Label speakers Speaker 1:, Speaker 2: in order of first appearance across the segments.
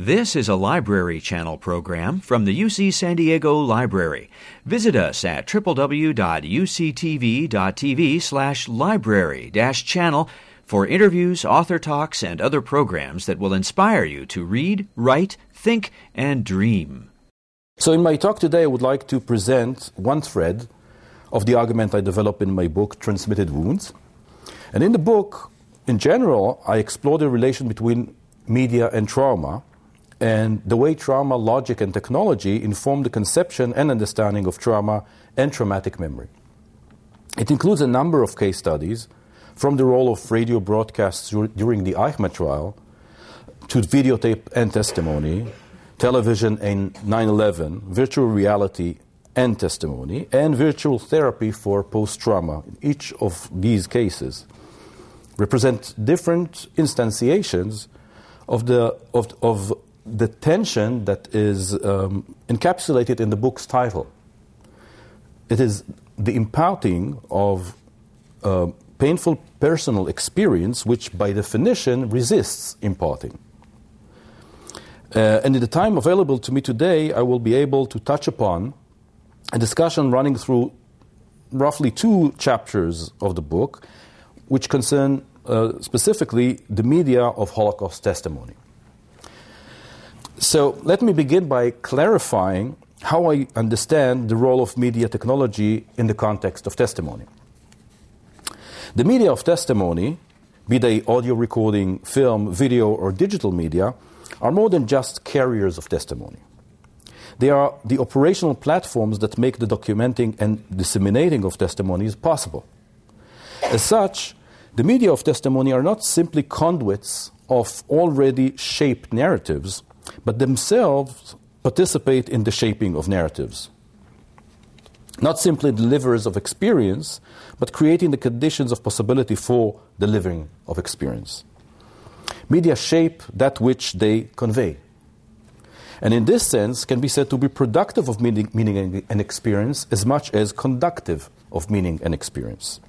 Speaker 1: This is a Library Channel program from the UC San Diego Library. Visit us at www.uctv.tv slash library channel for interviews, author talks, and other programs that will inspire you to read, write, think, and dream.
Speaker 2: So, in my talk today, I would like to present one thread of the argument I develop in my book, Transmitted Wounds. And in the book, in general, I explore the relation between media and trauma and the way trauma logic and technology inform the conception and understanding of trauma and traumatic memory. It includes a number of case studies from the role of radio broadcasts during the Eichmann trial to videotape and testimony, television and 9 11, virtual reality and testimony, and virtual therapy for post trauma. Each of these cases represent different instantiations of the, of, of the tension that is um, encapsulated in the book's title. It is the imparting of uh, painful personal experience, which by definition resists imparting. Uh, and in the time available to me today, I will be able to touch upon a discussion running through roughly two chapters of the book, which concern uh, specifically the media of Holocaust testimony. So let me begin by clarifying how I understand the role of media technology in the context of testimony. The media of testimony, be they audio recording, film, video, or digital media, are more than just carriers of testimony. They are the operational platforms that make the documenting and disseminating of testimonies possible. As such, the media of testimony are not simply conduits of already shaped narratives but themselves participate in the shaping of narratives. Not simply deliverers of experience, but creating the conditions of possibility for delivering of experience. Media shape that which they convey. And in this sense, can be said to be productive of meaning, meaning and experience as much as conductive of meaning and experience.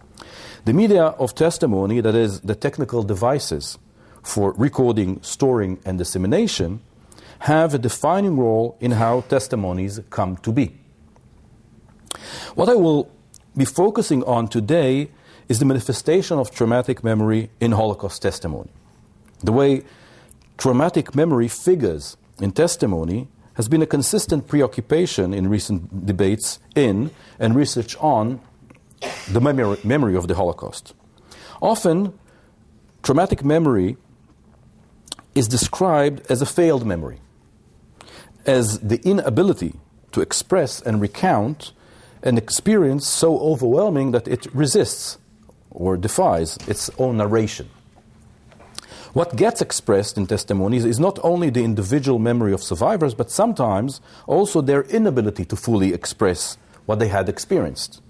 Speaker 2: The media of testimony, that is, the technical devices for recording, storing, and dissemination, have a defining role in how testimonies come to be. What I will be focusing on today is the manifestation of traumatic memory in Holocaust testimony. The way traumatic memory figures in testimony has been a consistent preoccupation in recent debates in and research on the memory, memory of the Holocaust. Often, traumatic memory is described as a failed memory as the inability to express and recount an experience so overwhelming that it resists or defies its own narration. What gets expressed in testimonies is not only the individual memory of survivors, but sometimes also their inability to fully express what they had experienced.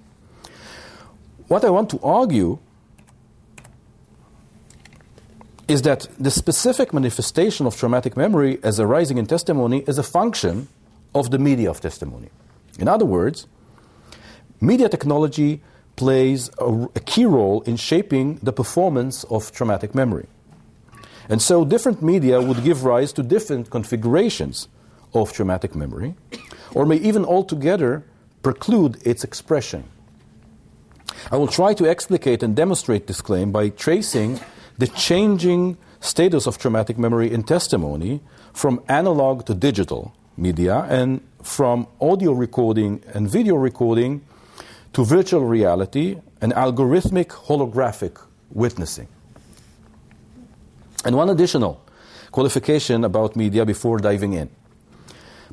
Speaker 2: What I want to argue is that the specific manifestation of traumatic memory as arising in testimony is a function of the media of testimony. In other words, media technology plays a, a, key role in shaping the performance of traumatic memory. And so different media would give rise to different configurations of traumatic memory, or may even altogether preclude its expression. I will try to explicate and demonstrate this claim by tracing the changing status of traumatic memory in testimony from analog to digital media and from audio recording and video recording to virtual reality and algorithmic holographic witnessing. And one additional qualification about media before diving in.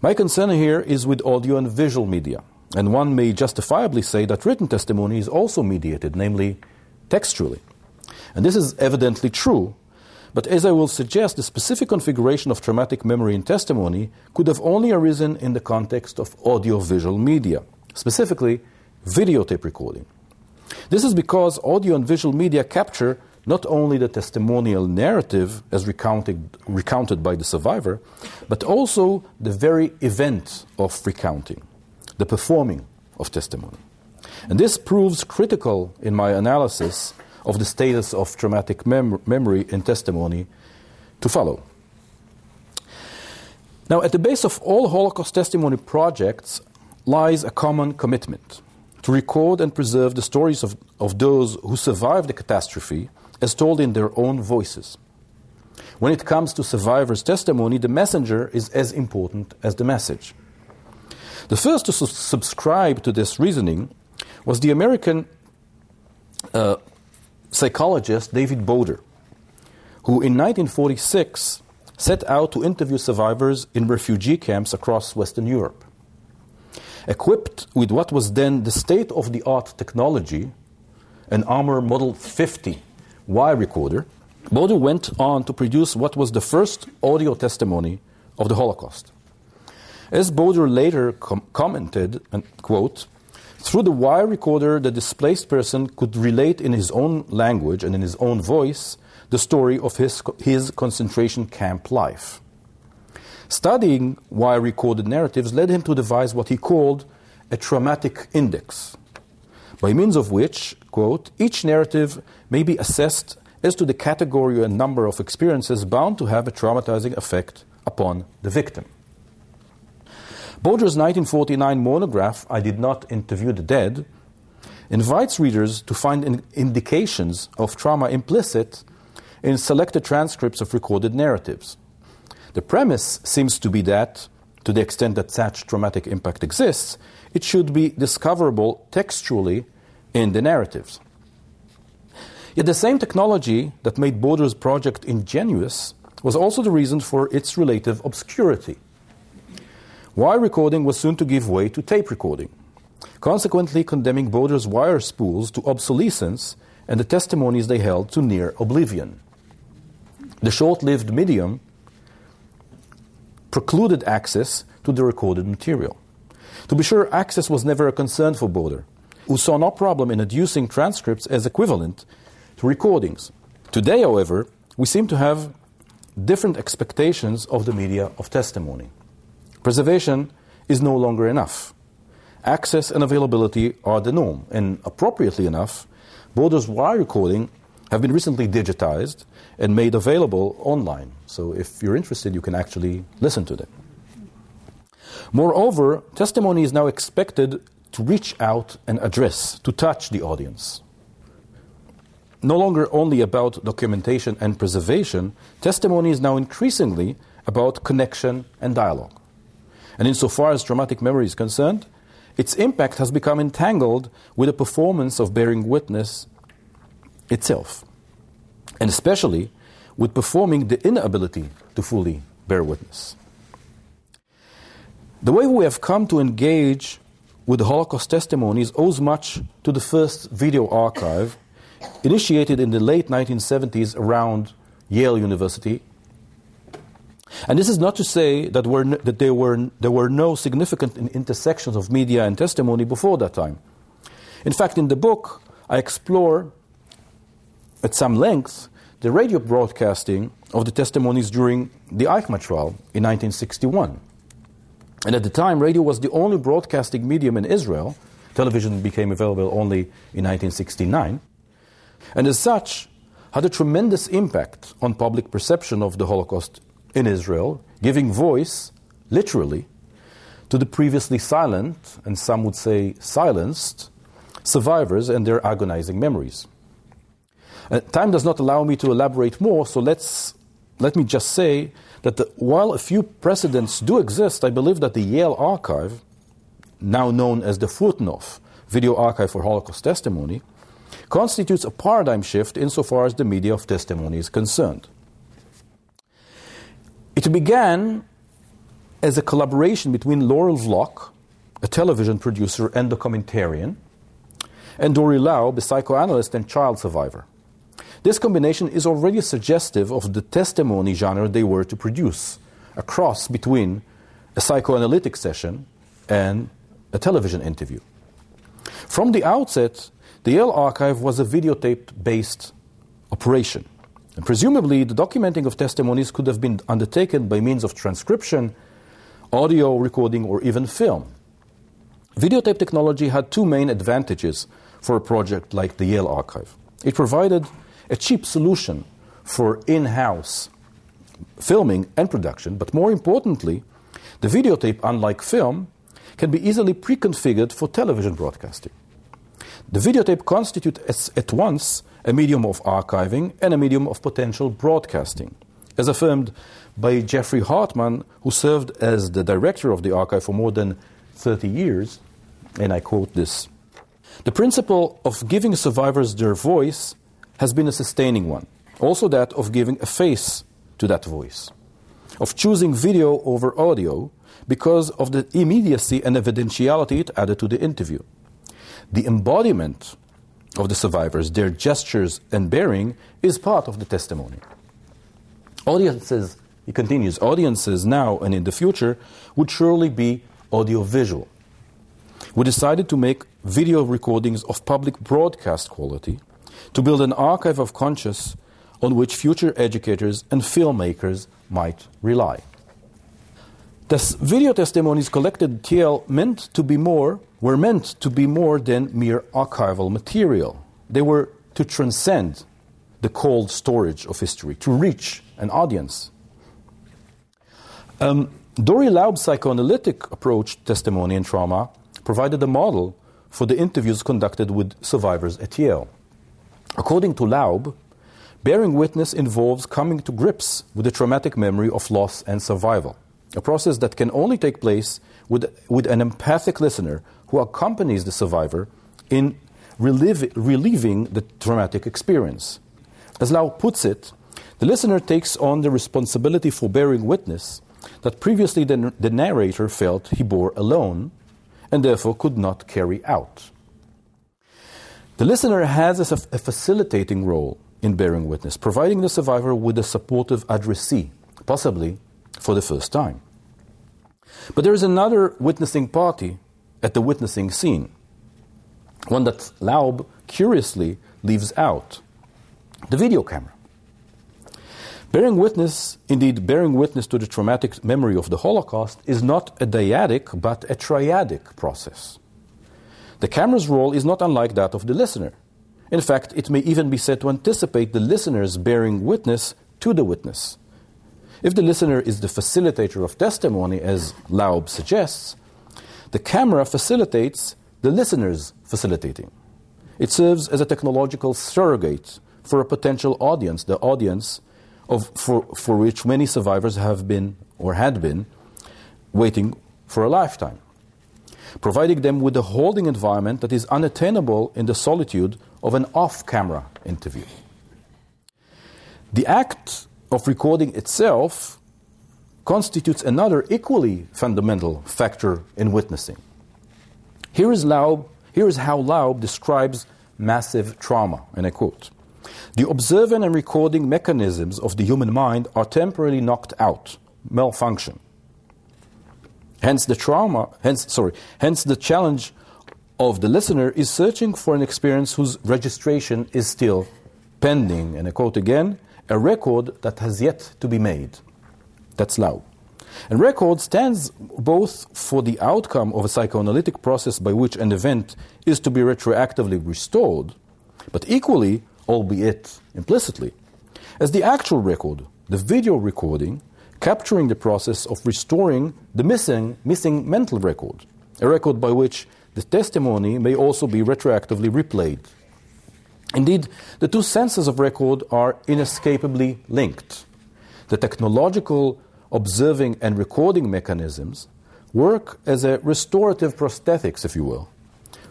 Speaker 2: My concern here is with audio and visual media, and one may justifiably say that written testimony is also mediated, namely textually. And this is evidently true. But as I will suggest, the specific configuration of traumatic memory in testimony could have only arisen in the context of audiovisual media, specifically videotape recording. This is because audio and visual media capture not only the testimonial narrative as recounted, recounted by the survivor, but also the very event of recounting, the performing of testimony. And this proves critical in my analysis of the status of traumatic mem- memory and testimony to follow. Now, at the base of all Holocaust testimony projects lies a common commitment to record and preserve the stories of, of those who survived the catastrophe as told in their own voices. When it comes to survivors' testimony, the messenger is as important as the message. The first to su- subscribe to this reasoning was the American uh, psychologist David Boder, who in 1946 set out to interview survivors in refugee camps across Western Europe. Equipped with what was then the state of the art technology, an Armour Model 50 wire recorder, Boder went on to produce what was the first audio testimony of the Holocaust. As Boder later com- commented, and quote, through the wire recorder, the displaced person could relate in his own language and in his own voice the story of his, his concentration camp life. Studying wire recorded narratives led him to devise what he called a traumatic index, by means of which, quote, each narrative may be assessed as to the category and number of experiences bound to have a traumatizing effect upon the victim. Boder's 1949 monograph, I Did Not Interview the Dead, invites readers to find in indications of trauma implicit in selected transcripts of recorded narratives. The premise seems to be that, to the extent that such traumatic impact exists, it should be discoverable textually in the narratives. Yet the same technology that made Boder's project ingenious was also the reason for its relative obscurity. Wire recording was soon to give way to tape recording, consequently condemning Boder's wire spools to obsolescence and the testimonies they held to near oblivion. The short lived medium precluded access to the recorded material. To be sure, access was never a concern for Boder, who saw no problem in adducing transcripts as equivalent to recordings. Today, however, we seem to have different expectations of the media of testimony. Preservation is no longer enough. Access and availability are the norm, and appropriately enough, Boder's wire recording have been recently digitized and made available online. So if you're interested, you can actually listen to them. Moreover, testimony is now expected to reach out and address, to touch the audience. No longer only about documentation and preservation, testimony is now increasingly about connection and dialogue. And insofar as traumatic memory is concerned, its impact has become entangled with the performance of bearing witness itself, and especially with performing the inability to fully bear witness. The way we have come to engage with the Holocaust testimonies owes much to the first video archive initiated in the late 1970s around Yale University and this is not to say that, were, that there, were, there were no significant intersections of media and testimony before that time. In fact, in the book, I explore at some length the radio broadcasting of the testimonies during the Eichmann trial in 1961. And at the time, radio was the only broadcasting medium in Israel. Television became available only in 1969. And as such, had a tremendous impact on public perception of the Holocaust in Israel, giving voice, literally, to the previously silent, and some would say silenced, survivors and their agonizing memories. Uh, time does not allow me to elaborate more, so let's, let me just say that the, while a few precedents do exist, I believe that the Yale Archive, now known as the Fortunoff Video Archive for Holocaust Testimony, constitutes a paradigm shift insofar as the media of testimony is concerned. It began as a collaboration between Laurel Vlock, a television producer and documentarian, and Dori Laub, the psychoanalyst and child survivor. This combination is already suggestive of the testimony genre they were to produce, a cross between a psychoanalytic session and a television interview. From the outset, the Yale Archive was a videotape based operation. And presumably, the documenting of testimonies could have been undertaken by means of transcription, audio recording, or even film. Videotape technology had two main advantages for a project like the Yale Archive. It provided a cheap solution for in house filming and production, but more importantly, The videotape, unlike film, can be easily pre-configured for television broadcasting. The videotape constitutes at once a medium of archiving and a medium of potential broadcasting, as affirmed by Geoffrey Hartman, who served as the director of the archive for more than 30 years, and I quote this The principle of giving survivors their voice has been a sustaining one, also that of giving a face to that voice, of choosing video over audio because of the immediacy and evidentiality it added to the interview. The embodiment of the survivors, their gestures and bearing, is part of the testimony. Audiences, he continues, audiences now and in the future would surely be audiovisual. We decided to make video recordings of public broadcast quality to build an archive of conscious on which future educators and filmmakers might rely. The video testimonies collected TL meant to be more were meant to be more than mere archival material. They were to transcend the cold storage of history, to reach an audience. Um, Dori Laub's psychoanalytic approach to testimony and trauma provided a model for the interviews conducted with survivors at Yale. According to Laub, bearing witness involves coming to grips with the traumatic memory of loss and survival, a process that can only take place with, with an empathic listener who accompanies the survivor in relieving the traumatic experience. As Laub puts it, the listener takes on the responsibility for bearing witness that previously the, the narrator felt he bore alone and therefore could not carry out. The listener has a, a facilitating role in bearing witness, providing the survivor with a supportive addressee, possibly for the first time. But there is another witnessing party at the witnessing scene, one that Laub curiously leaves out the video camera. Bearing witness, indeed, bearing witness to the traumatic memory of the Holocaust is not a dyadic but a triadic process. The camera's role is not unlike that of the listener. In fact, it may even be said to anticipate the listener's bearing witness to the witness. If the listener is the facilitator of testimony, as Laub suggests, the camera facilitates the listener's facilitating. It serves as a technological surrogate for a potential audience, the audience of, for, for which many survivors have been or had been waiting for a lifetime, providing them with a holding environment that is unattainable in the solitude of an off camera interview. The act of recording itself constitutes another equally fundamental factor in witnessing. Here is, Laub, here is how Laub describes massive trauma, and I quote The observing and recording mechanisms of the human mind are temporarily knocked out, malfunction. Hence the trauma, hence, sorry, hence the challenge of the listener is searching for an experience whose registration is still pending. And I quote again a record that has yet to be made. That's Laub. And record stands both for the outcome of a psychoanalytic process by which an event is to be retroactively restored, but equally, albeit implicitly, as the actual record, the video recording, capturing the process of restoring the missing, missing mental record, a record by which the testimony may also be retroactively replayed. Indeed, the two senses of record are inescapably linked. The technological observing and recording mechanisms work as a restorative prosthetics, if you will,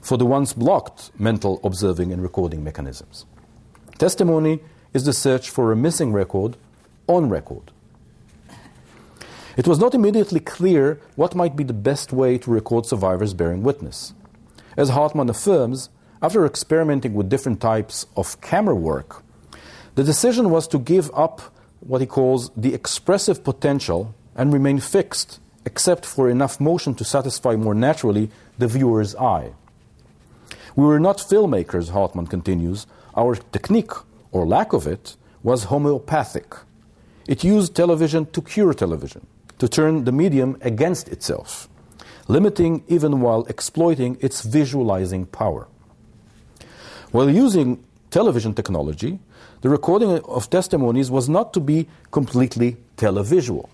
Speaker 2: for the once blocked mental observing and recording mechanisms. Testimony is the search for a missing record on record. It was not immediately clear what might be the best way to record survivors bearing witness. As Hartman affirms, after experimenting with different types of camera work, the decision was to give up what he calls the expressive potential and remain fixed, except for enough motion to satisfy more naturally the viewer's eye. We were not filmmakers, Hartman continues. Our technique, or lack of it, was homeopathic. It used television to cure television to turn the medium against itself, limiting even while exploiting its visualizing power. While using television technology, the recording of testimonies was not to be completely televisual.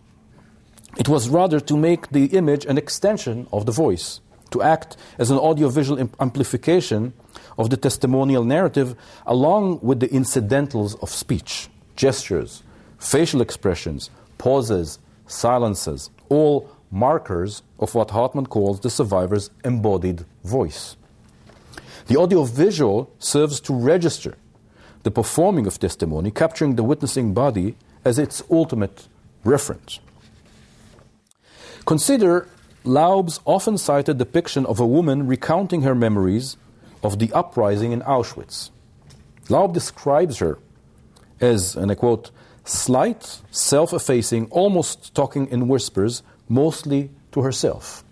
Speaker 2: It was rather to make the image an extension of the voice, to act as an audiovisual amplification of the testimonial narrative along with the incidentals of speech, gestures, facial expressions, pauses, silences, all markers of what Hartman calls the survivor's embodied voice. The audiovisual serves to register the performing of testimony, capturing the witnessing body as its ultimate reference. Consider Laub's often cited depiction of a woman recounting her memories of the uprising in Auschwitz. Laub describes her as, and I quote, slight, self effacing, almost talking in whispers, mostly to herself.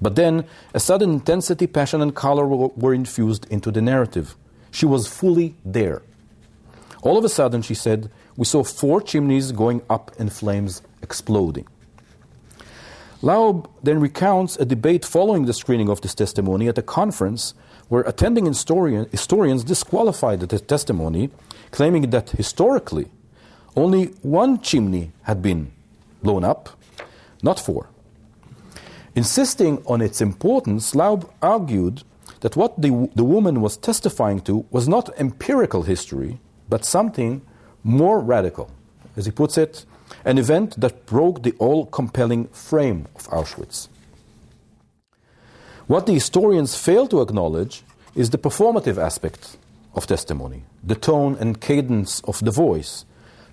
Speaker 2: But then a sudden intensity, passion, and color were infused into the narrative. She was fully there. All of a sudden, she said, we saw four chimneys going up in flames exploding. Laub then recounts a debate following the screening of this testimony at a conference where attending historian, historians disqualified the testimony, claiming that historically only one chimney had been blown up, not four. Insisting on its importance, Laub argued that what the, the woman was testifying to was not empirical history, but something more radical. As he puts it, an event that broke the all compelling frame of Auschwitz. What the historians fail to acknowledge is the performative aspect of testimony, the tone and cadence of the voice,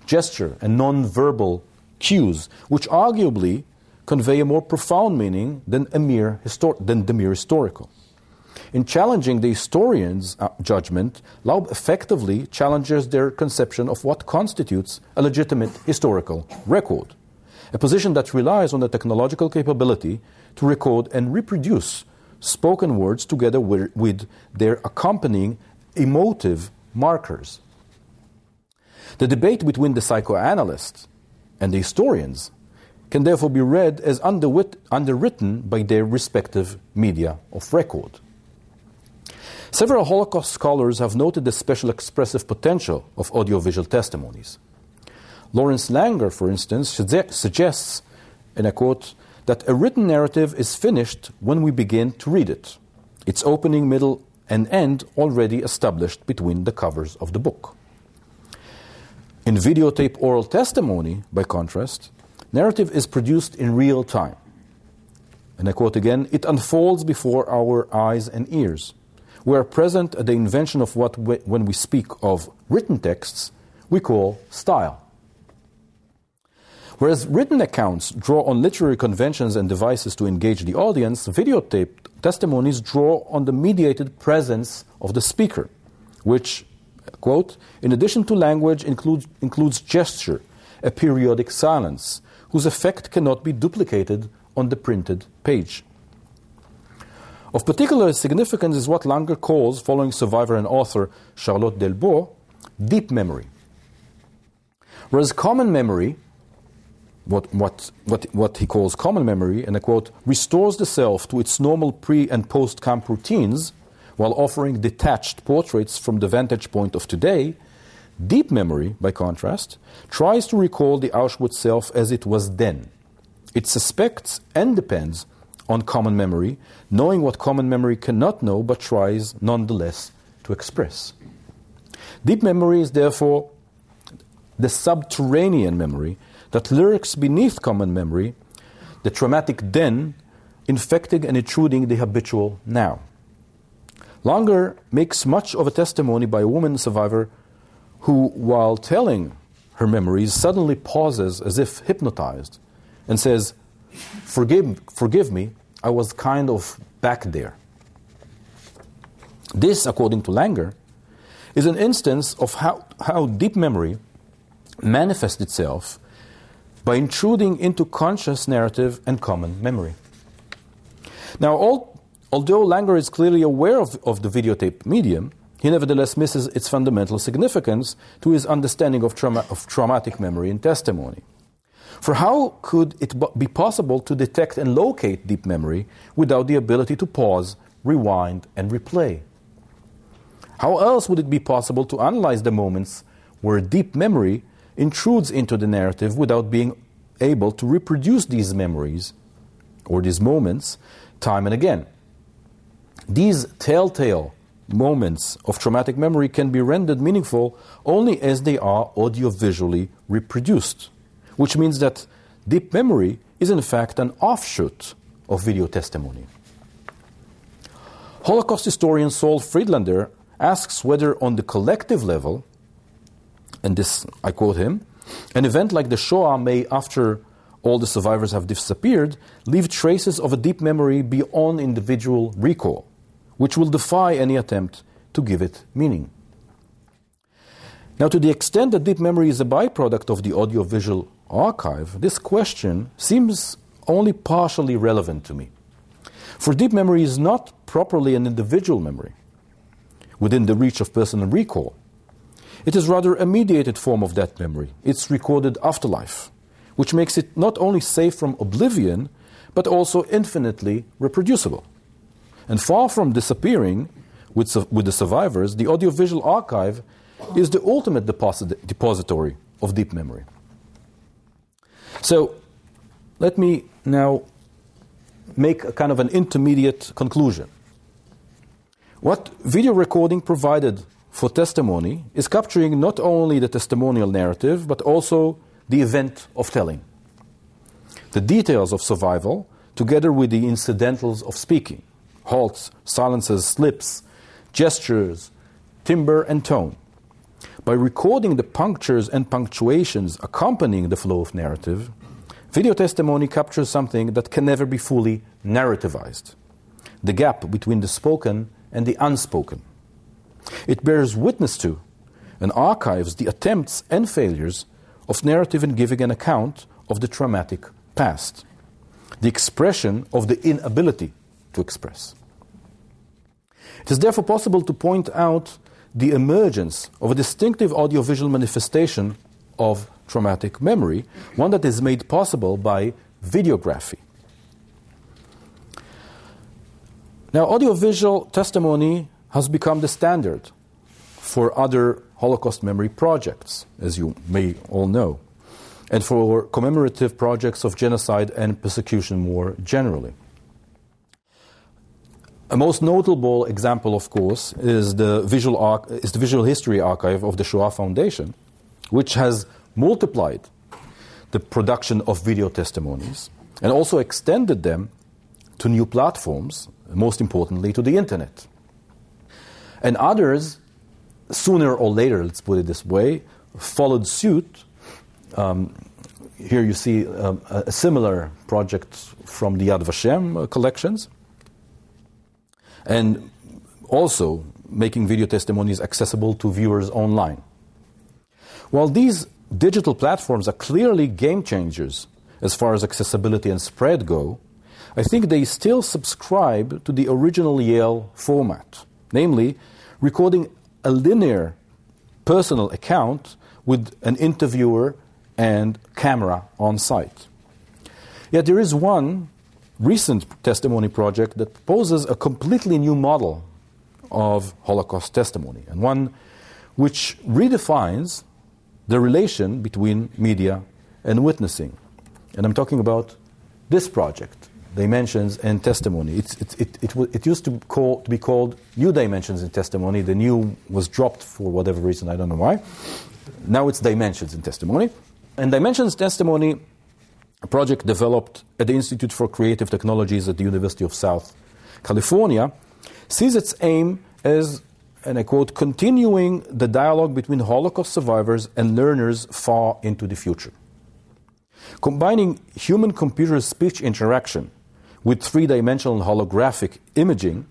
Speaker 2: gesture and non-verbal cues, which arguably convey a more profound meaning than, a mere than the mere historical. In challenging the historian's uh, judgment, Laub effectively challenges their conception of what constitutes a legitimate historical record, a position that relies on the technological capability to record and reproduce spoken words together with, with their accompanying emotive markers. The debate between the psychoanalysts and the historians can therefore be read as underwritten by their respective media of record. Several Holocaust scholars have noted the special expressive potential of audiovisual testimonies. Lawrence Langer, for instance, suggests, and I quote, that a written narrative is finished when we begin to read it, its opening, middle, and end already established between the covers of the book. In videotape oral testimony, by contrast, Narrative is produced in real time. And I quote again it unfolds before our eyes and ears. We are present at the invention of what, we, when we speak of written texts, we call style. Whereas written accounts draw on literary conventions and devices to engage the audience, videotaped testimonies draw on the mediated presence of the speaker, which, quote, in addition to language, includes, includes gesture, a periodic silence, whose effect cannot be duplicated on the printed page. Of particular significance is what Langer calls, following survivor and author Charlotte Delbo, deep memory. Whereas common memory, what, what, what, what he calls common memory, and I quote, restores the self to its normal pre and post camp routines while offering detached portraits from the vantage point of today, Deep memory, by contrast, tries to recall the Auschwitz self as it was then. It suspects and depends on common memory, knowing what common memory cannot know but tries nonetheless to express. Deep memory is therefore the subterranean memory that lurks beneath common memory, the traumatic then infecting and intruding the habitual now. Langer makes much of a testimony by a woman survivor who, while telling her memories, suddenly pauses as if hypnotized and says, Forgive, forgive me, I was kind of back there. This, according to Langer, is an instance of how, how deep memory manifests itself by intruding into conscious narrative and common memory. Now, all, although Langer is clearly aware of, of the videotape medium, he nevertheless misses its fundamental significance to his understanding of, trauma, of traumatic memory and testimony. For how could it be possible to detect and locate deep memory without the ability to pause, rewind, and replay? How else would it be possible to analyze the moments where deep memory intrudes into the narrative without being able to reproduce these memories or these moments time and again. These telltale moments of traumatic memory can be rendered meaningful only as they are audiovisually reproduced, which means that deep memory is in fact an offshoot of video testimony. Holocaust historian Saul Friedlander asks whether, on the collective level, and this I quote him, an event like the Shoah may, after all the survivors have disappeared, leave traces of a deep memory beyond individual recall which will defy any attempt to give it meaning. Now, to the extent that deep memory is a byproduct of the audiovisual archive, this question seems only partially relevant to me. For deep memory is not properly an individual memory within the reach of personal recall. It is rather a mediated form of that memory, its recorded afterlife, which makes it not only safe from oblivion, but also infinitely reproducible. And far from disappearing with, with the survivors, the audiovisual archive is the ultimate deposit, depository of deep memory. So let me now make a kind of an intermediate conclusion. What video recording provided for testimony is capturing not only the testimonial narrative, but also the event of telling. The details of survival, together with the incidentals of speaking halts, silences, slips, gestures, timbre, and tone. By recording the punctures and punctuations accompanying the flow of narrative, video testimony captures something that can never be fully narrativized the gap between the spoken and the unspoken. It bears witness to and archives the attempts and failures of narrative in giving an account of the traumatic past, the expression of the inability to express. It is therefore possible to point out the emergence of a distinctive audiovisual manifestation of traumatic memory, one that is made possible by videography. Now, audiovisual testimony has become the standard for other Holocaust memory projects, as you may all know, and for commemorative projects of genocide and persecution more generally. A most notable example, of course, is the visual, is the visual history archive of the Shoah Foundation, which has multiplied the production of video testimonies and also extended them to new platforms, most importantly to the internet. And others, sooner or later, let's put it this way, followed suit. Um, here you see um, a similar project from the Yad Vashem uh, collections and also making video testimonies accessible to viewers online. While these digital platforms are clearly game changers as far as accessibility and spread go, I think they still subscribe to the original Yale format, namely, recording a linear personal account with an interviewer and camera on site. Yet there is one recent testimony project that proposes a completely new model of Holocaust testimony, and one which redefines the relation between media and witnessing. And I'm talking about this project, Dimensions and Testimony. It's, it, it, it, it, used to, call, to be called New Dimensions in Testimony. The new was dropped for whatever reason, I don't know why. Now it's Dimensions in Testimony. And Dimensions Testimony a project developed at the Institute for Creative Technologies at the University of South California, sees its aim as, and I quote, continuing the dialogue between Holocaust survivors and learners far into the future. Combining human computer speech interaction with three dimensional holographic imaging,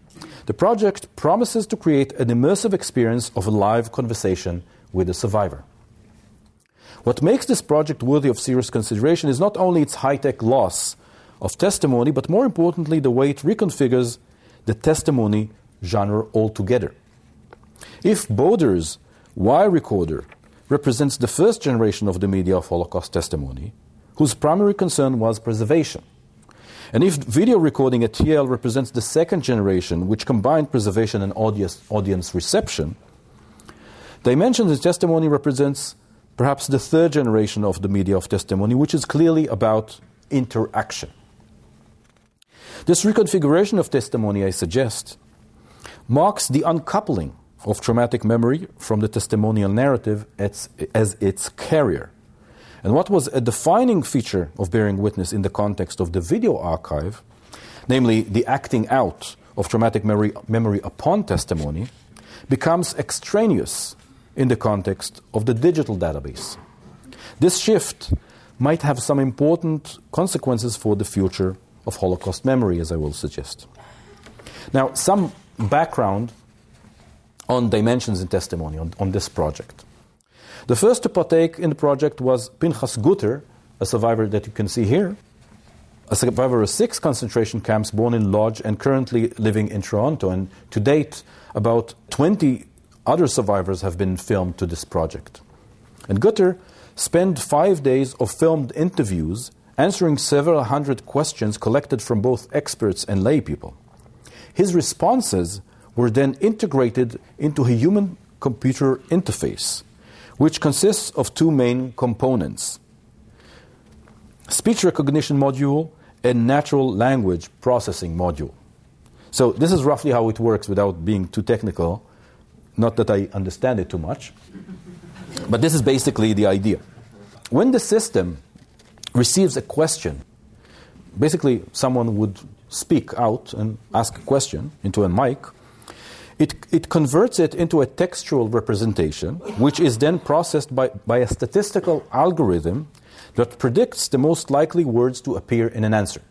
Speaker 2: the project promises to create an immersive experience of a live conversation with a survivor. What makes this project worthy of serious consideration is not only its high tech loss of testimony, but more importantly, the way it reconfigures the testimony genre altogether. If Boder's wire recorder represents the first generation of the media of Holocaust testimony, whose primary concern was preservation, and if video recording at Yale represents the second generation, which combined preservation and audience, audience reception, Dimensions in Testimony represents perhaps the third generation of the media of testimony, which is clearly about interaction. This reconfiguration of testimony, I suggest, marks the uncoupling of traumatic memory from the testimonial narrative as, as its carrier. And what was a defining feature of bearing witness in the context of the video archive, namely the acting out of traumatic memory, memory upon testimony, becomes extraneous in the context of the digital database. This shift might have some important consequences for the future of Holocaust memory, as I will suggest. Now, some background on dimensions in testimony on, on this project. The first to partake in the project was Pinchas Gutter, a survivor that you can see here, a survivor of six concentration camps born in Lodz and currently living in Toronto. And to date, about 20 other survivors have been filmed to this project. And Gutter spent five days of filmed interviews answering several hundred questions collected from both experts and laypeople. His responses were then integrated into a human computer interface, which consists of two main components speech recognition module and natural language processing module. So, this is roughly how it works without being too technical. Not that I understand it too much, but this is basically the idea. When the system receives a question, basically, someone would speak out and ask a question into a mic. It, it converts it into a textual representation, which is then processed by, by a statistical algorithm that predicts the most likely words to appear in an answer.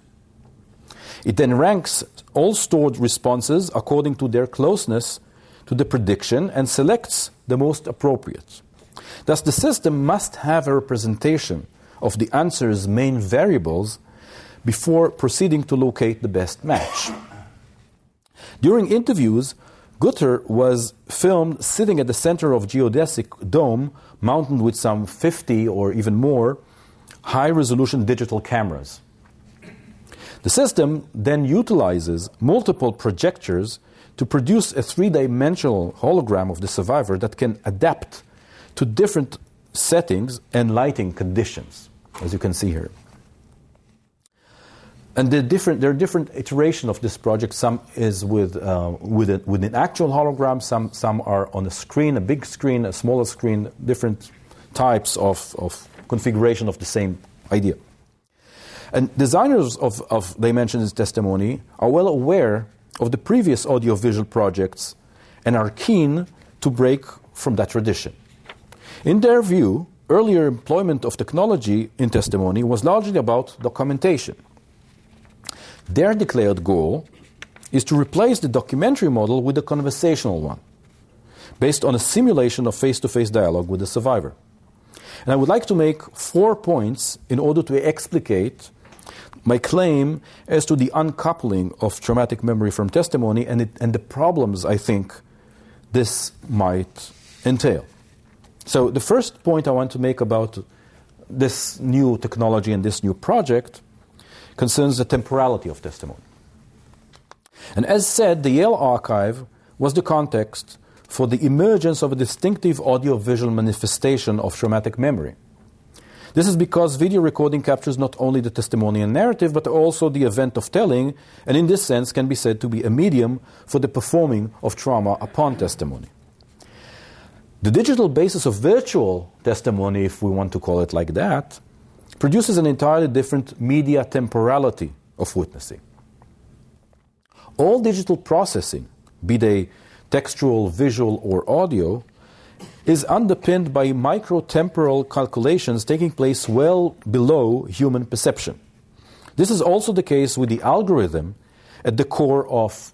Speaker 2: It then ranks all stored responses according to their closeness to the prediction and selects the most appropriate. Thus, the system must have a representation of the answer's main variables before proceeding to locate the best match. During interviews, Gutter was filmed sitting at the center of geodesic dome mounted with some 50 or even more high resolution digital cameras. The system then utilizes multiple projectors to produce a three dimensional hologram of the survivor that can adapt to different settings and lighting conditions, as you can see here. And the different, there are different iterations of this project. Some is with, uh, with, a, with an actual hologram, some, some are on a screen, a big screen, a smaller screen, different types of, of configuration of the same idea. And designers of, of Dimensions testimony are well aware of the previous audiovisual projects and are keen to break from that tradition. In their view, earlier employment of technology in testimony was largely about documentation. Their declared goal is to replace the documentary model with a conversational one, based on a simulation of face to face dialogue with the survivor. And I would like to make four points in order to explicate my claim as to the uncoupling of traumatic memory from testimony and, it, and the problems I think this might entail. So, the first point I want to make about this new technology and this new project concerns the temporality of testimony. And as said, the Yale archive was the context for the emergence of a distinctive audiovisual manifestation of traumatic memory. This is because video recording captures not only the testimonial narrative, but also the event of telling, and in this sense can be said to be a medium for the performing of trauma upon testimony. The digital basis of virtual testimony, if we want to call it like that, produces an entirely different media temporality of witnessing. All digital processing, be they textual, visual, or audio, is underpinned by microtemporal calculations taking place well below human perception. This is also the case with the algorithm at the core of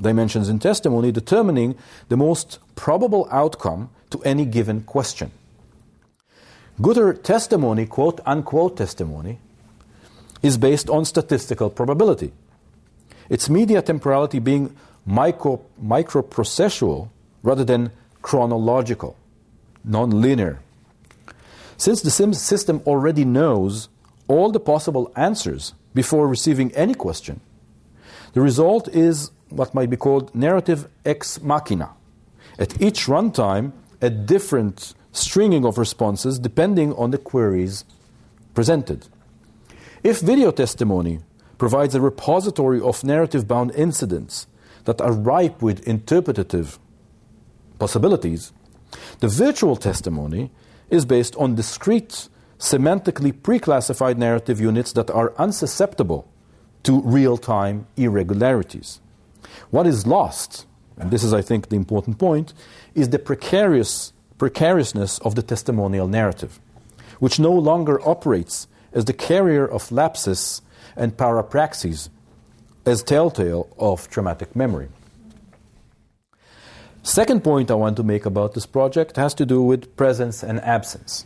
Speaker 2: dimensions in testimony, determining the most probable outcome to any given question. Gutter testimony, quote unquote testimony, is based on statistical probability. Its media temporality being micro, microprocessual rather than chronological, non-linear. Since the system already knows all the possible answers before receiving any question, the result is what might be called narrative ex machina. At each runtime, a different stringing of responses depending on the queries presented. If video testimony provides a repository of narrative bound incidents that are ripe with interpretative possibilities, the virtual testimony is based on discrete, semantically pre-classified narrative units that are unsusceptible to real-time irregularities. What is lost, and this is, I think, the important point, is the precarious, precariousness of the testimonial narrative, which no longer operates as the carrier of lapses and parapraxis as telltale of traumatic memory. Second point I want to make about this project has to do with presence and absence.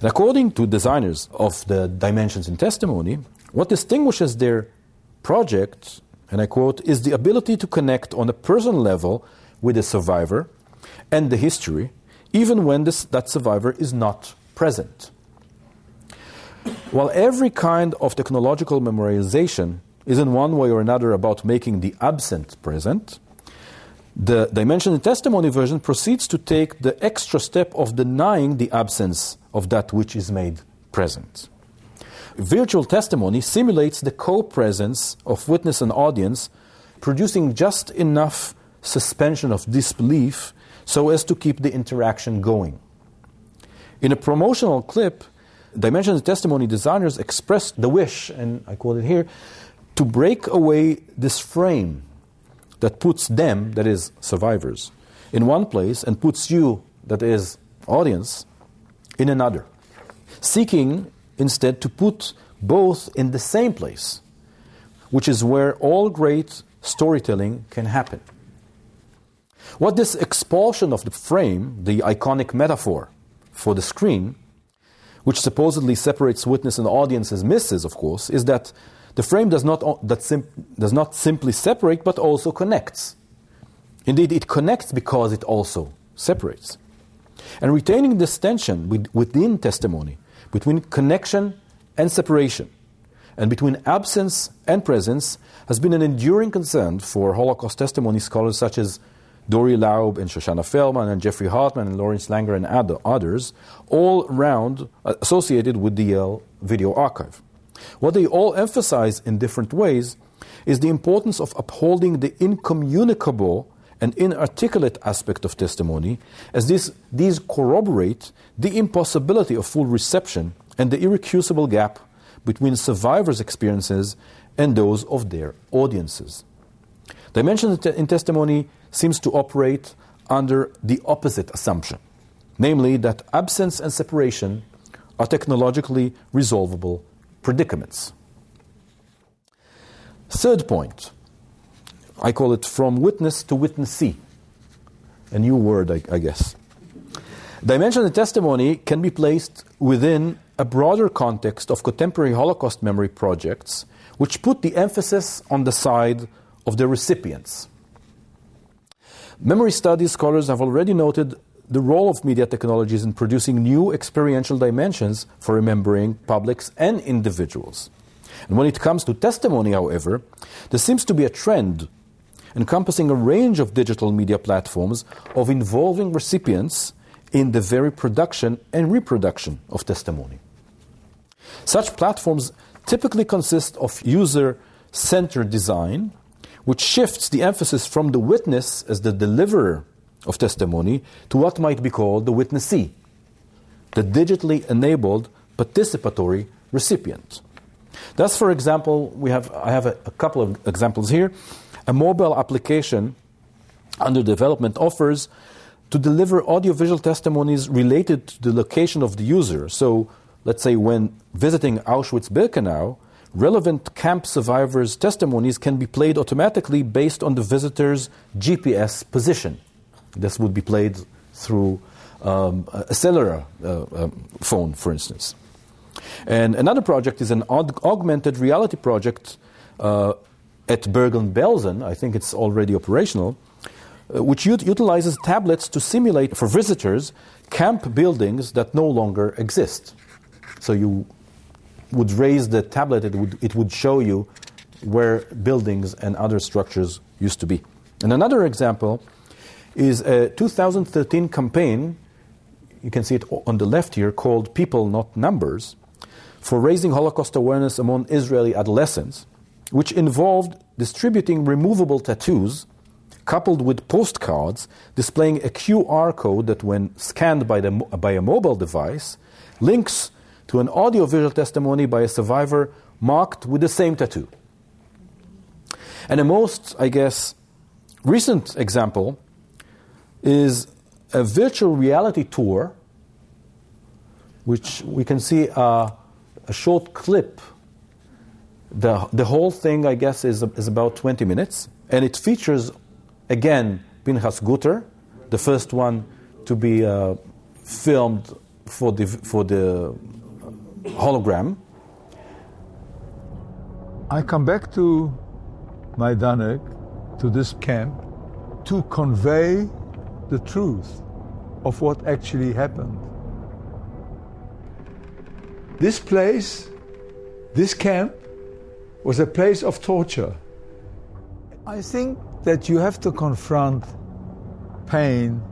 Speaker 2: And according to designers of the dimensions in testimony, what distinguishes their project, and I quote, is the ability to connect on a personal level with the survivor and the history, even when this, that survivor is not present. While every kind of technological memorization is in one way or another about making the absent present, the dimension in testimony version proceeds to take the extra step of denying the absence of that which is made present. Virtual testimony simulates the co presence of witness and audience, producing just enough suspension of disbelief so as to keep the interaction going. In a promotional clip, Dimension Testimony designers expressed the wish, and I quote it here, to break away this frame that puts them, that is, survivors, in one place and puts you, that is, audience, in another. Seeking instead to put both in the same place, which is where all great storytelling can happen. What this expulsion of the frame, the iconic metaphor for the screen, which supposedly separates witness and audience misses, of course, is that the frame does not, that sim- does not simply separate, but also connects. Indeed, it connects because it also separates. And retaining this tension with, within testimony, between connection and separation, and between absence and presence, has been an enduring concern for Holocaust testimony scholars such as Dori Laub and Shoshana Felman and Geoffrey Hartman and Lawrence Langer and others, all round uh, associated with the Yale Video Archive. What they all emphasize in different ways is the importance of upholding the incommunicable and inarticulate aspect of testimony, as these, these corroborate the impossibility of full reception and the irrecusable gap between survivors' experiences and those of their audiences. Dimension in testimony seems to operate under the opposite assumption, namely that absence and separation are technologically resolvable predicaments. Third point, I call it from witness to witnessee. A new word, I, I guess. Dimension of testimony can be placed within a broader context of contemporary Holocaust memory projects, which put the emphasis on the side of the recipients. Memory studies scholars have already noted the role of media technologies in producing new experiential dimensions for remembering publics and individuals. And when it comes to testimony, however, there seems to be a trend encompassing a range of digital media platforms of involving recipients in the very production and reproduction of testimony. Such platforms typically consist of user centered design, which shifts the emphasis from the witness as the deliverer of testimony to what might be called the witnessee, the digitally enabled participatory recipient. Thus, for example, we have, I have a, a couple of examples here. A mobile application under development offers to deliver audiovisual testimonies related to the location of the user. So, let's say when visiting Auschwitz Birkenau, relevant camp survivors' testimonies can be played automatically based on the visitor's GPS position. This would be played through um, a cellular uh, um, phone, for instance. And another project is an aug- augmented reality project uh, at Bergen-Belsen. I think it's already operational, uh, which ut- utilizes tablets to simulate for visitors camp buildings that no longer exist. So you would raise the tablet, it would, it would show you where buildings and other structures used to be. And another example is a 2013 campaign you can see it on the left here, called People Not Numbers, for raising Holocaust awareness among Israeli adolescents, which involved distributing removable tattoos coupled with postcards displaying a QR code that, when scanned by, the, by a mobile device, links to an audiovisual testimony by a survivor marked with the same tattoo. And the most, I guess, recent example is a virtual reality tour, which we can see uh, a short clip. The, the whole thing, I guess, is, is about 20 minutes, and it features, again, Pinchas Guter, the first one to be uh, filmed for the, for the hologram.
Speaker 3: I come back to Majdanek, to this camp, to convey the truth of what actually happened. This place, this camp, was a place of torture. I think that you have to confront pain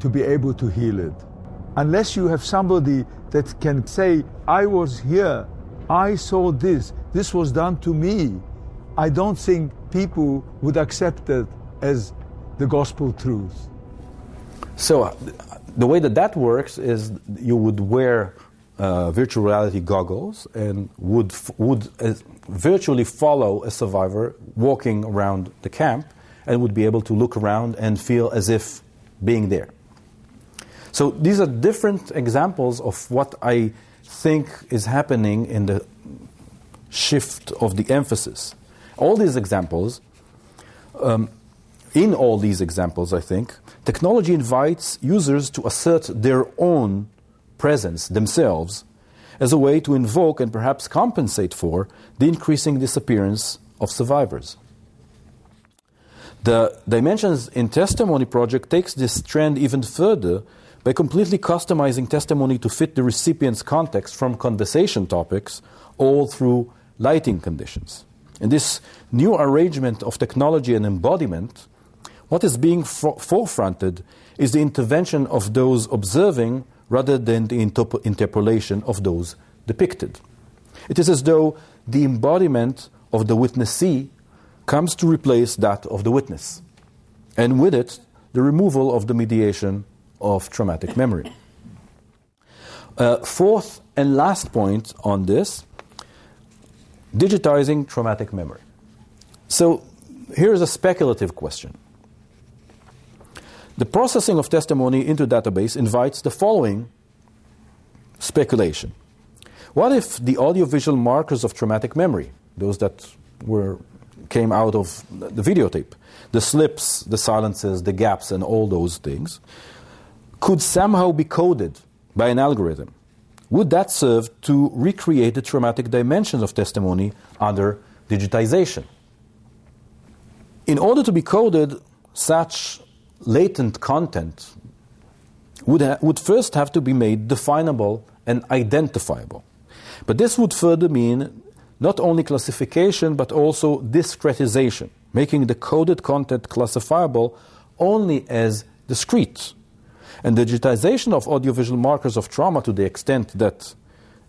Speaker 3: to be able to heal it. Unless you have somebody that can say, I was here, I saw this, this was done to me, I don't think people would accept it as the gospel truth.
Speaker 2: So, uh, the way that that works is you would wear uh, virtual reality goggles and would, would uh, virtually follow a survivor walking around the camp and would be able to look around and feel as if being there. So these are different examples of what I think is happening in the shift of the emphasis. All these examples, um, in all these examples, I think, technology invites users to assert their own presence themselves as a way to invoke and perhaps compensate for the increasing disappearance of survivors. The Dimensions in Testimony project takes this trend even further by completely customizing testimony to fit the recipient's context from conversation topics all through lighting conditions. In this new arrangement of technology and embodiment, what is being forefronted is the intervention of those observing rather than the interpolation of those depicted. It is as though the embodiment of the witnessee comes to replace that of the witness, and with it, the removal of the mediation of traumatic memory. Uh, fourth and last point on this digitizing traumatic memory. So here's a speculative question. The processing of testimony into database invites the following speculation. What if the audiovisual markers of traumatic memory, those that were came out of the videotape, the slips, the silences, the gaps, and all those things, could somehow be coded by an algorithm? Would that serve to recreate the traumatic dimensions of testimony under digitization? In order to be coded, such latent content would, ha- would first have to be made definable and identifiable. But this would further mean not only classification but also discretization, making the coded content classifiable only as discrete. And digitization of audiovisual markers of trauma to the extent that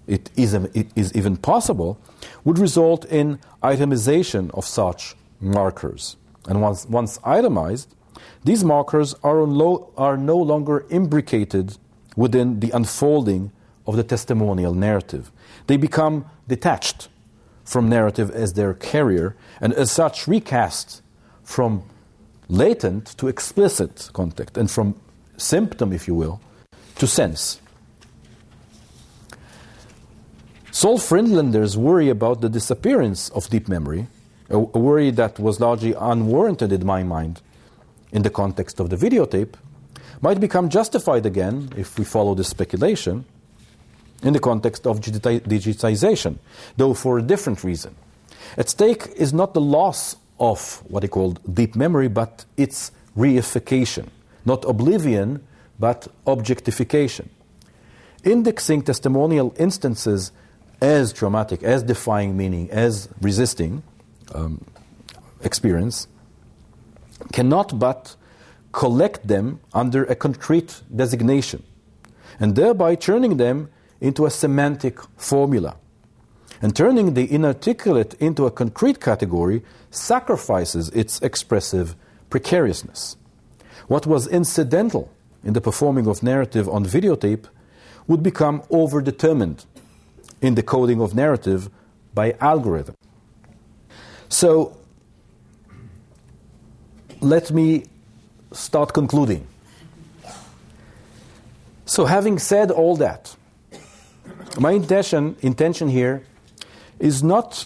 Speaker 2: it is, it is even possible would result in itemization of such markers. And once, once itemized, these markers are, are no longer imbricated within the unfolding of the testimonial narrative. They become detached from narrative as their carrier, and as such recast from latent to explicit contact, and from symptom, if you will, to sense. Saul Friedlander's worry about the disappearance of deep memory, a worry that was largely unwarranted in my mind, in the context of the videotape might become justified again, if we follow this speculation, in the context of digitization, though for a different reason. At stake is not the loss of what he called deep memory, but its reification, not oblivion, but objectification. Indexing testimonial instances as traumatic, as defying meaning, as resisting um, experience cannot but collect them under a concrete designation, and thereby turning them into a semantic formula. And turning the inarticulate into a concrete category sacrifices its expressive precariousness. What was incidental in the performing of narrative on videotape would become overdetermined in the coding of narrative by algorithm. So let me start concluding. So, having said all that, my intention, intention here is not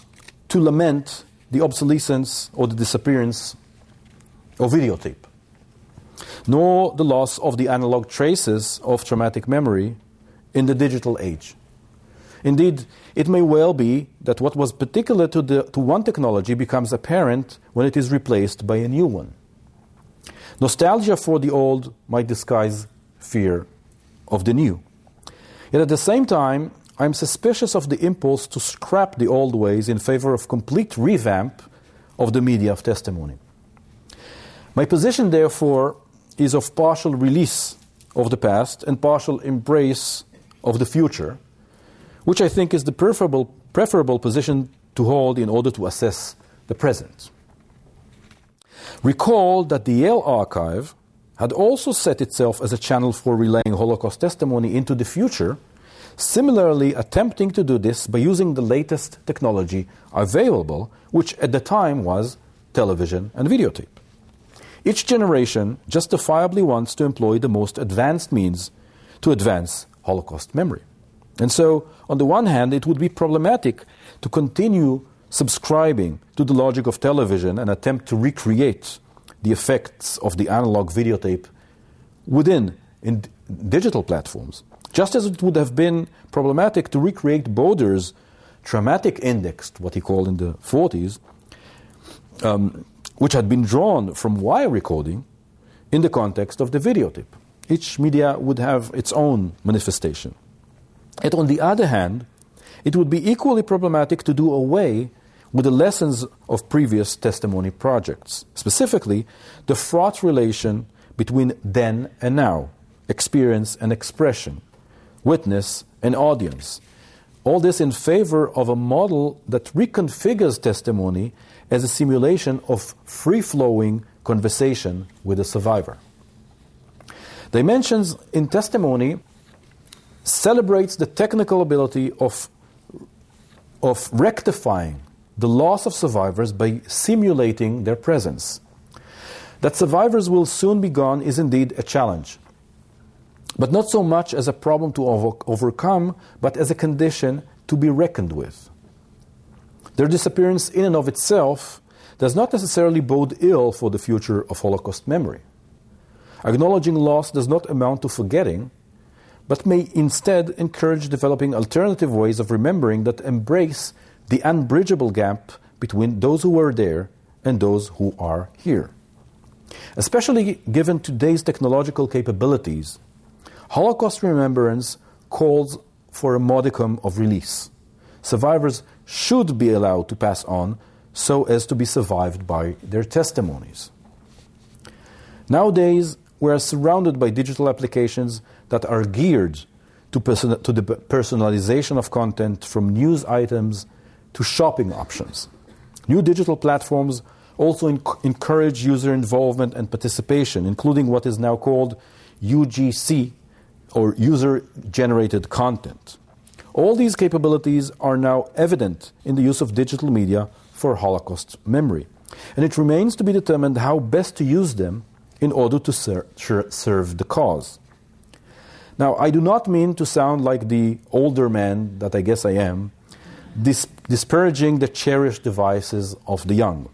Speaker 2: to lament the obsolescence or the disappearance of videotape, nor the loss of the analog traces of traumatic memory in the digital age. Indeed, it may well be that what was particular to, the, to one technology becomes apparent when it is replaced by a new one. Nostalgia for the old might disguise fear of the new. Yet at the same time, I'm suspicious of the impulse to scrap the old ways in favor of complete revamp of the media of testimony. My position, therefore, is of partial release of the past and partial embrace of the future, which I think is the preferable, preferable position to hold in order to assess the present. Recall that the Yale archive had also set itself as a channel for relaying Holocaust testimony into the future, similarly attempting to do this by using the latest technology available, which at the time was television and videotape. Each generation justifiably wants to employ the most advanced means to advance Holocaust memory. And so, on the one hand, it would be problematic to continue subscribing to the logic of television and attempt to recreate the effects of the analog videotape within in digital platforms. Just as it would have been problematic to recreate Boder's traumatic index, what he called in the 40s, um, which had been drawn from wire recording in the context of the videotape. Each media would have its own manifestation. Yet, on the other hand, it would be equally problematic to do away with the lessons of previous testimony projects, specifically the fraught relation between then and now, experience and expression, witness and audience. All this in favor of a model that reconfigures testimony as a simulation of free flowing conversation with a survivor. Dimensions in testimony celebrates the technical ability of, of rectifying the loss of survivors by simulating their presence. That survivors will soon be gone is indeed a challenge, but not so much as a problem to over- overcome, but as a condition to be reckoned with. Their disappearance, in and of itself, does not necessarily bode ill for the future of Holocaust memory. Acknowledging loss does not amount to forgetting, but may instead encourage developing alternative ways of remembering that embrace the unbridgeable gap between those who were there and those who are here. Especially given today's technological capabilities, Holocaust remembrance calls for a modicum of release. Survivors should be allowed to pass on so as to be survived by their testimonies. Nowadays, we are surrounded by digital applications that are geared to, person- to the personalization of content from news items to shopping options. New digital platforms also enc- encourage user involvement and participation, including what is now called UGC, or user generated content. All these capabilities are now evident in the use of digital media for Holocaust memory, and it remains to be determined how best to use them in order to ser- serve the cause. Now, I do not mean to sound like the older man that I guess I am, dis- disparaging the cherished devices of the young.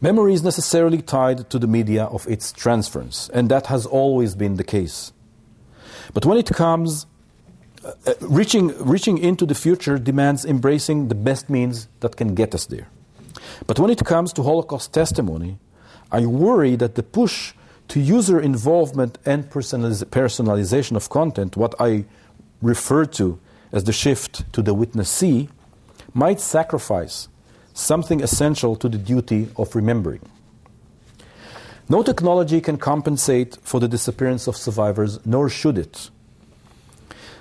Speaker 2: Memory is necessarily tied to the media of its transference, and that has always been the case. But when it comes, uh, uh, reaching, reaching into the future demands embracing the best means that can get us there. But when it comes to Holocaust testimony, I worry that the push to user involvement and personaliz- personalization of content, what I refer to as the shift to the witnessee might sacrifice something essential to the duty of remembering. No technology can compensate for the disappearance of survivors, nor should it.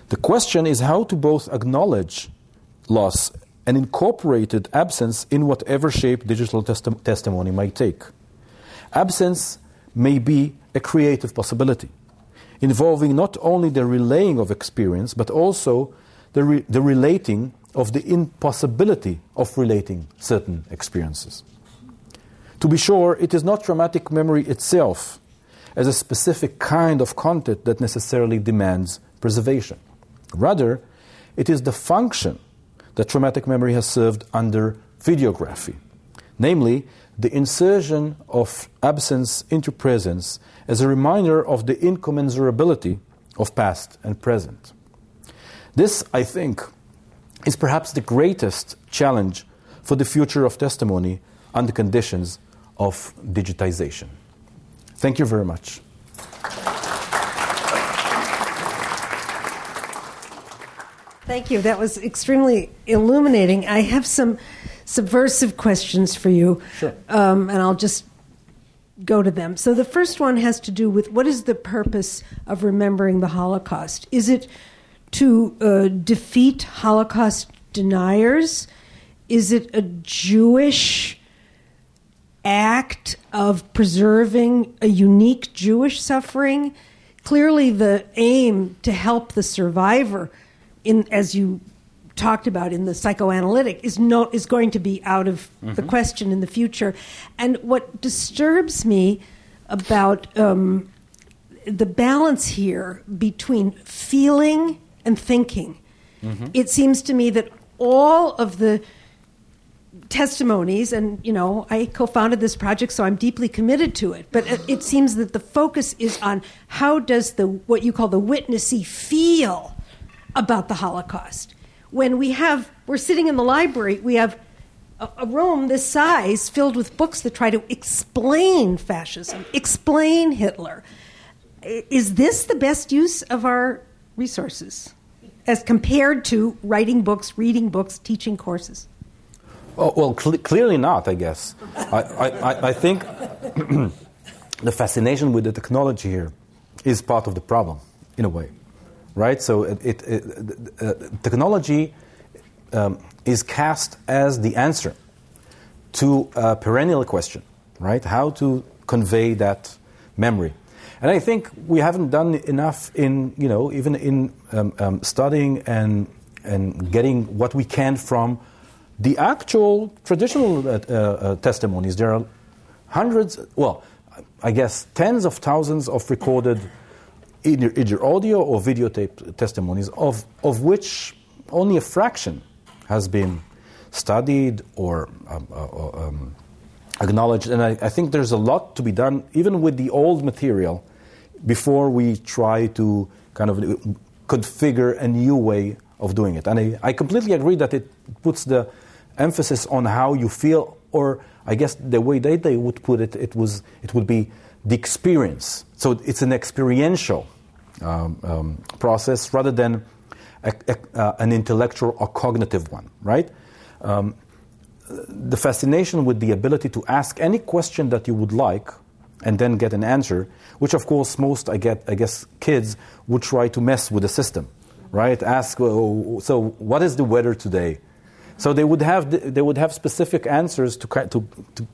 Speaker 2: The question is how to both acknowledge loss and incorporate absence in whatever shape digital testi- testimony might take. Absence may be a creative possibility, involving not only the relaying of experience, but also the, re- the relating of the impossibility of relating certain experiences. To be sure, it is not traumatic memory itself as a specific kind of content that necessarily demands preservation. Rather, it is the function that traumatic memory has served under videography, namely, the insertion of absence into presence as a reminder of the incommensurability of past and present. This, I think, is perhaps the greatest challenge for the future of testimony under conditions of digitization. Thank you very much.
Speaker 4: Thank you. That was extremely illuminating. I have some subversive questions for you.
Speaker 2: Sure.
Speaker 4: Um, and I'll just go to them. So the first one has to do with what is the purpose of remembering the Holocaust? Is it to uh, defeat Holocaust deniers? Is it a Jewish act of preserving a unique Jewish suffering? Clearly, the aim to help the survivor, in as you talked about in the psychoanalytic, is no is going to be out of mm-hmm. the question in the future. And what disturbs me about um, the balance here between feeling and thinking, mm-hmm. it seems to me that all of the testimonies and you know i co-founded this project so i'm deeply committed to it but it, seems that the focus is on how does the what you call the witnessee feel about the holocaust when we have we're sitting in the library we have a, a room this size filled with books that try to explain fascism explain hitler is this the best use of our resources as compared to writing books reading books teaching courses
Speaker 2: Oh, well, cl- clearly not, I guess. I, I, I think the fascination with the technology here is part of the problem, in a way. Right? So, it, it, it uh, technology um, is cast as the answer to a perennial question, right? How to convey that memory. And I think we haven't done enough in, you know, even in um, um, studying and, and getting what we can from the actual traditional uh, uh, testimonies, there are hundreds, well, I guess tens of thousands of recorded either, either audio or videotape testimonies, of, of which only a fraction has been studied or um, uh, um, acknowledged. And I, I, think there's a lot to be done, even with the old material, before we try to kind of configure a new way of doing it. And I, I completely agree that it puts the emphasis on how you feel, or I guess the way they, they would put it, it, was, it would be the experience. So it's an experiential um, um, process rather than a, a, uh, an intellectual or cognitive one, right? Um, the fascination with the ability to ask any question that you would like and then get an answer, which of course most I get I guess kids would try to mess with the system, right? Ask, oh, so what is the weather today? So they would have they would have specific answers to to to,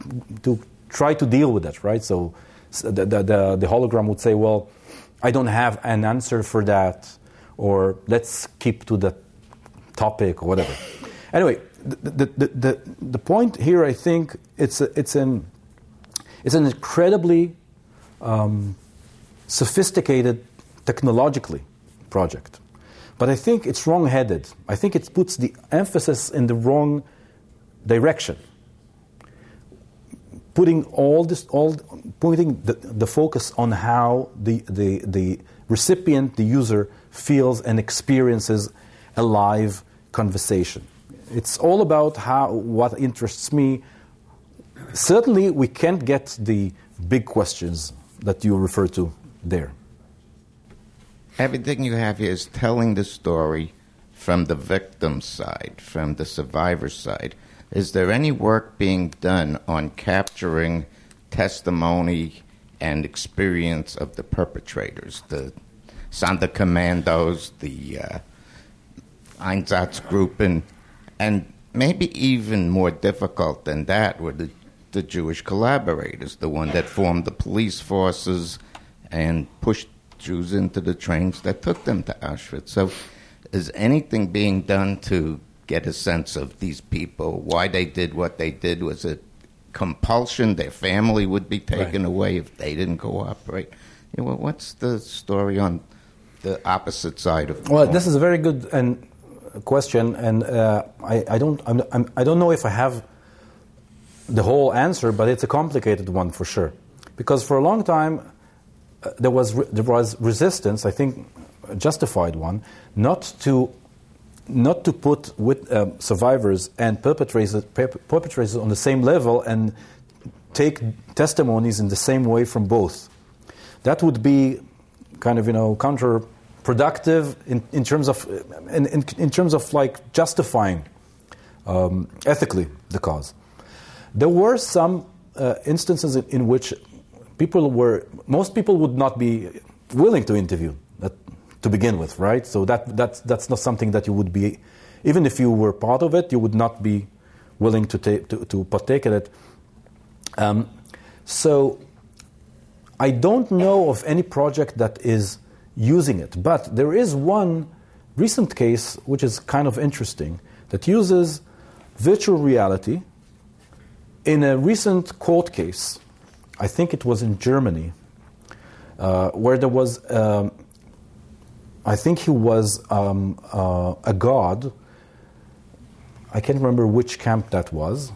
Speaker 2: to try to deal with that, right? So the, the, the, hologram would say, well, I don't have an answer for that, or let's keep to the topic or whatever. Anyway, the, the, the, the point here, I think, it's, it's, an, it's an incredibly um, sophisticated technologically project. But I think it's wrong headed. I think it puts the emphasis in the wrong direction. Putting all this, all, pointing the, the focus on how the, the, the recipient, the user, feels and experiences a live conversation. It's all about how, what interests me. Certainly, we can't get the big questions that you refer to there
Speaker 5: everything you have here is telling the story from the victim side, from the survivor side. Is there any work being done on capturing testimony and experience of the perpetrators, the Sonderkommandos, the uh, Einsatzgruppen, and maybe even more difficult than that were the, the Jewish collaborators, the one that formed the police forces and pushed Jews into the trains that took them to Auschwitz. So, is anything being done to get a sense of these people, why they did what they did? Was it compulsion? Their family would be taken right. away if they didn't cooperate. You know, what's the story on the opposite side of?
Speaker 2: well, this is a very good and question, and uh, I, I, don't I'm, I'm, I do not know if I have the whole answer, but it's a complicated one for sure, because for a long time uh, there was re- there was resistance. I think a justified one, not to not to put with, uh, survivors and perpetrators, perpetrators on the same level and take testimonies in the same way from both. That would be kind of you know counterproductive in, in terms of in, in, in terms of like justifying um, ethically the cause. There were some uh, instances in, which people were most people would not be willing to interview to begin with, right? So that, that's, that's not something that you would be, even if you were part of it, you would not be willing to, to, to partake in it. Um, so I don't know of any project that is using it, but there is one recent case which is kind of interesting that uses virtual reality in a recent court case. I think it was in Germany, uh, where there was um, I think he was um, uh, a god. I can't remember which camp that was.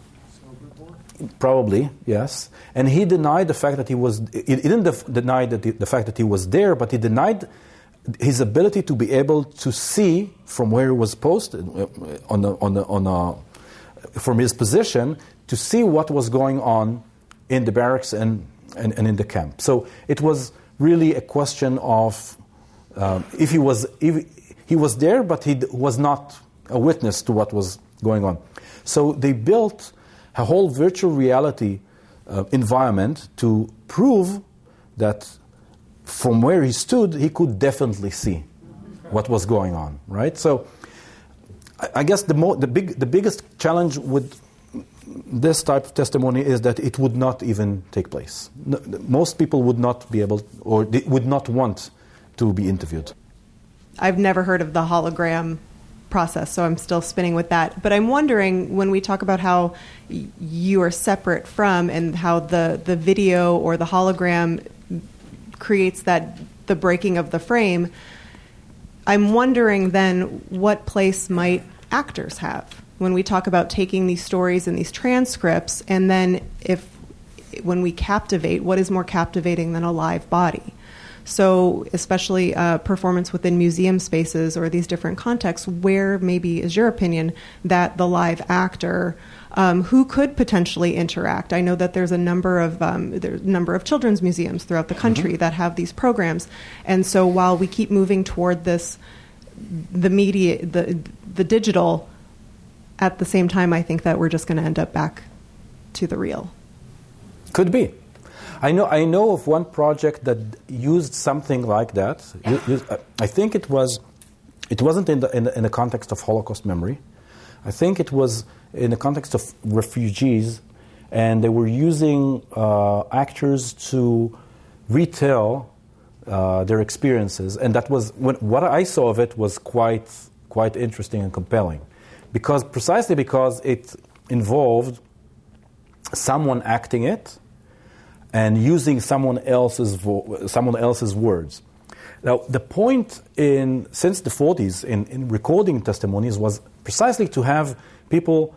Speaker 2: Probably, yes. And he denied the fact that he was, he didn't def- deny that the, the fact that he was there, but he denied his ability to be able to see from where he was posted uh, on on on a, from his position to see what was going on in the barracks and, and, and in the camp. So it was really a question of um, if he was if he was there, but he was not a witness to what was going on. So they built a whole virtual reality uh, environment to prove that from where he stood, he could definitely see what was going on. Right. So I guess the mo- the big the biggest challenge with this type of testimony is that it would not even take place. Most people would not be able, or would not want to be interviewed.
Speaker 6: I've never heard of the hologram process, so I'm still spinning with that. But I'm wondering when we talk about how you are separate from and how the, the video or the hologram creates that the breaking of the frame, I'm wondering then what place might actors have when we talk about taking these stories and these transcripts and then if when we captivate, what is more captivating than a live body? So, especially uh, performance within museum spaces or these different contexts, where maybe is your opinion that the live actor um, who could potentially interact? I know that there's a number of um, there's a number of children's museums throughout the country mm-hmm. that have these programs, and so while we keep moving toward this, the media, the the digital, at the same time, I think that we're just going to end up back to the real.
Speaker 2: Could be. I know, I know of one project that used something like that. I think it was, it wasn't in the, in the, in the context of Holocaust memory. I think it was in the context of refugees, and they were using uh, actors to retell uh, their experiences, and that was when, what I saw of it was quite quite interesting and compelling, because precisely because it involved someone acting it and using someone else's, vo- someone else's words. Now, the point in, since the 40s in, in recording testimonies was precisely to have people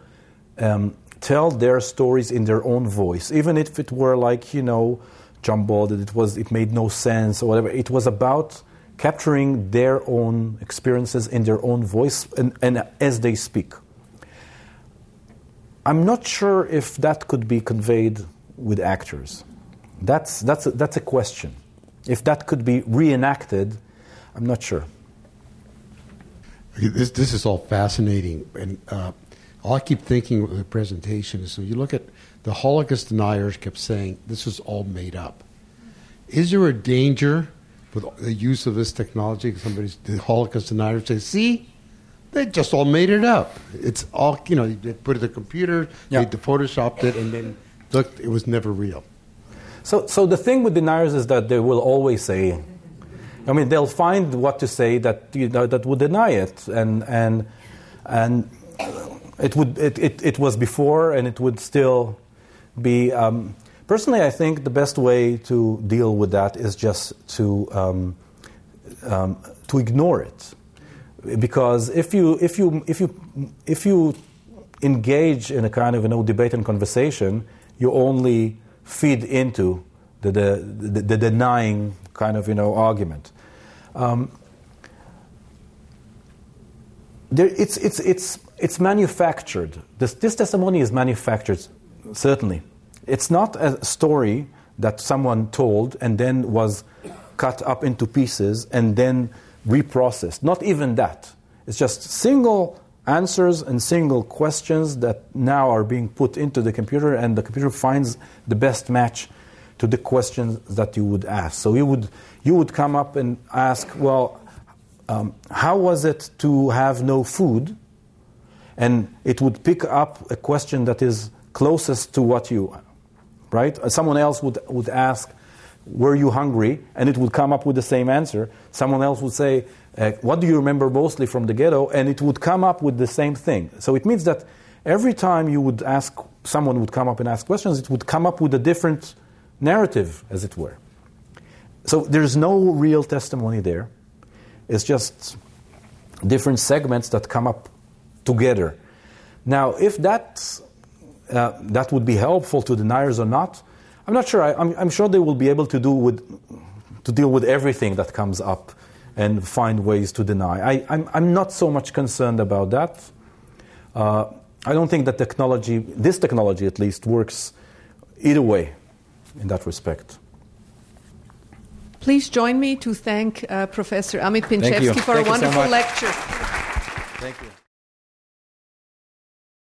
Speaker 2: um, tell their stories in their own voice, even if it were like, you know, jumbled, it, was, it made no sense or whatever. It was about capturing their own experiences in their own voice and, and as they speak. I'm not sure if that could be conveyed with actors. That's, that's, a, that's a question. If that could be reenacted, I'm not sure.
Speaker 7: This, this is all fascinating. And uh, all I keep thinking with the presentation is so you look at the Holocaust deniers kept saying this is all made up. is there a danger with the use of this technology? Somebody's the Holocaust denier say, "See, they just all made it up. It's all you know. They put it in the computer,
Speaker 2: Yeah.
Speaker 7: they photoshopped it, and then look, it was never real."
Speaker 2: So, so the thing with deniers is that they will always say, I mean, they'll find what to say that you know, that would deny it, and and and it would it, it, it was before, and it would still be. Um, personally, I think the best way to deal with that is just to um, um, to ignore it, because if you if you if you if you engage in a kind of you know, debate and conversation, you only feed into the, the, the, the denying kind of you know argument. Um, there, it's, it's, it's, it's manufactured. This, this testimony is manufactured, certainly. It's not a story that someone told and then was cut up into pieces and then reprocessed. Not even that. It's just single answers and single questions that now are being put into the computer, and the computer finds the best match to the questions that you would ask. So you would, you would come up and ask, well, um, how was it to have no food? And it would pick up a question that is closest to what you, right? Uh, Someone else would, would ask, were you hungry? And it would come up with the same answer. Someone else would say, uh, what do you remember mostly from the ghetto? And it would come up with the same thing. So it means that every time you would ask, someone would come up and ask questions, it would come up with a different narrative, as it were. So there's no real testimony there. It's just different segments that come up together. Now, if that, uh, that would be helpful to deniers or not, I'm not sure. I, I'm, I'm sure they will be able to, do with, to deal with everything that comes up and find ways to deny. I, I'm, I'm not so much concerned about that. Uh, I don't think that technology, this technology at least, works either way in that respect.
Speaker 8: Please join me to thank uh, Professor Amit
Speaker 2: you.
Speaker 8: Pinchevsky for
Speaker 2: Thank
Speaker 8: a
Speaker 2: you so
Speaker 8: wonderful lecture.
Speaker 2: Thank you.